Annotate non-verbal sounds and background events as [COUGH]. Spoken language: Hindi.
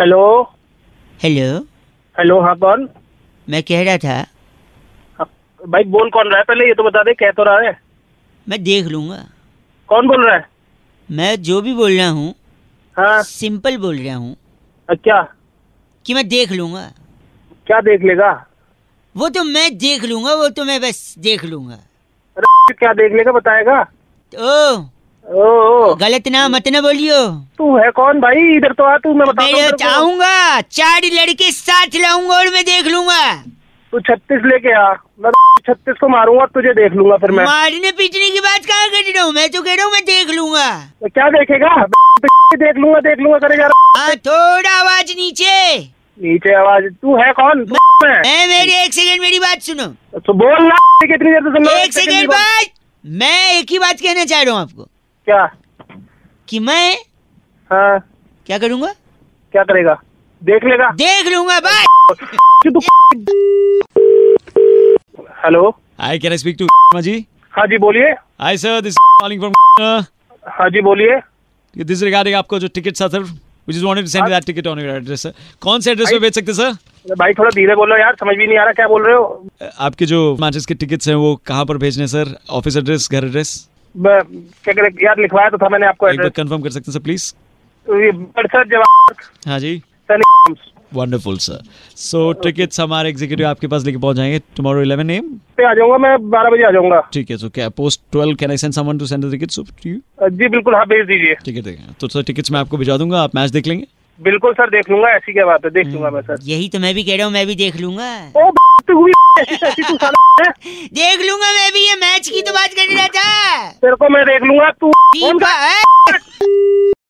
हेलो हेलो हेलो हाँ कौन? मैं कह रहा था। हाँ, भाई बोल कौन रहा है? पहले ये तो बता दे कह तो रहा है। मैं देख लूँगा। कौन बोल रहा है? मैं जो भी बोल रहा हूँ हाँ। सिंपल बोल रहा हूँ। क्या? कि मैं देख लूँगा। क्या देख लेगा? वो तो मैं देख लूँगा वो तो मैं बस देख लूँगा। अरे क्या देख लेगा बताएगा? ओ ओ, गलत ना मत ना बोलियो। तू है कौन भाई? इधर तो आ तू मैं को। चाहूँगा चार लड़के साथ लाऊँगा और मैं देख लूँगा। तू छत्तीस लेके आ। मैं छत्तीस को मारूँगा तुझे देख लूँगा फिर मैं। मारने पीटने की बात कहाँ कर रहा हूँ? मैं तो कह रहा हूँ मैं देख लूँगा। तो क्या देखेगा? देख लूँगा देख लूँगा करेगा हाँ थोड़ा आवाज़ नीचे। नीचे आवाज़। तू है कौन? मैं मेरी एक सेकंड मेरी बात सुनो। तो बोल ना कितनी देर से एक सेकंड बाद मैं एक ही बात कहना चाह रहा हूँ आपको। क्या? कि मैं हाँ। क्या करूँगा? क्या करेगा? देख लेगा। देख लूँगा तू hello? Hi, can I speak to [LAUGHS] जी? हाँ जी बोलिए। Hi sir, this is calling from [LAUGHS] uh, हाँ जी बोलिए। This is regarding आपको जो टिकट था sir we just wanted to send you that ticket on your address sir. कौन से एड्रेस पे भेज सकते सर भाई थोड़ा धीरे बोलो यार समझ भी नहीं आ रहा क्या बोल रहे हो। आपके जो मैचेस के टिकट्स हैं वो कहाँ पर भेजने सर ऑफ़िस एड्रेस घर एड्रेस क्या करे यार लिखवाया तो था मैंने आपको एक बार कंफर्म कर सकते हैं सर प्लीज़ ये बड़सर जवाहर हाँ जी। वंडरफुल सर सो टिकट्स हमारे एग्जीक्यूटिव आपके पास लेके पहुँच जाएँगे टुमारो 11 एम पे आ जाऊँगा मैं बारह बजे आ जाऊँगा। ठीक है सो क्या post 12 can I send someone to send the tickets to you जी बिल्कुल हाँ भेज दीजिए। ठीक है ठीक है। तो सर टिकट्स मैं आपको भिजवा दूँगा आप मैच देख लेंगे? बिल्कुल सर देख लूँगा ऐसी क्या बात है देख लूँगा मैं सर यही तो मैं भी कह रहा हूँ मैं भी देख लूँगा। ओ तू हुई? [LAUGHS] देख लूँगा मैं भी ये मैच की तो बात कर रहा था तेरे को मैं देख लूँगा तू! [LAUGHS] [LAUGHS] [LAUGHS]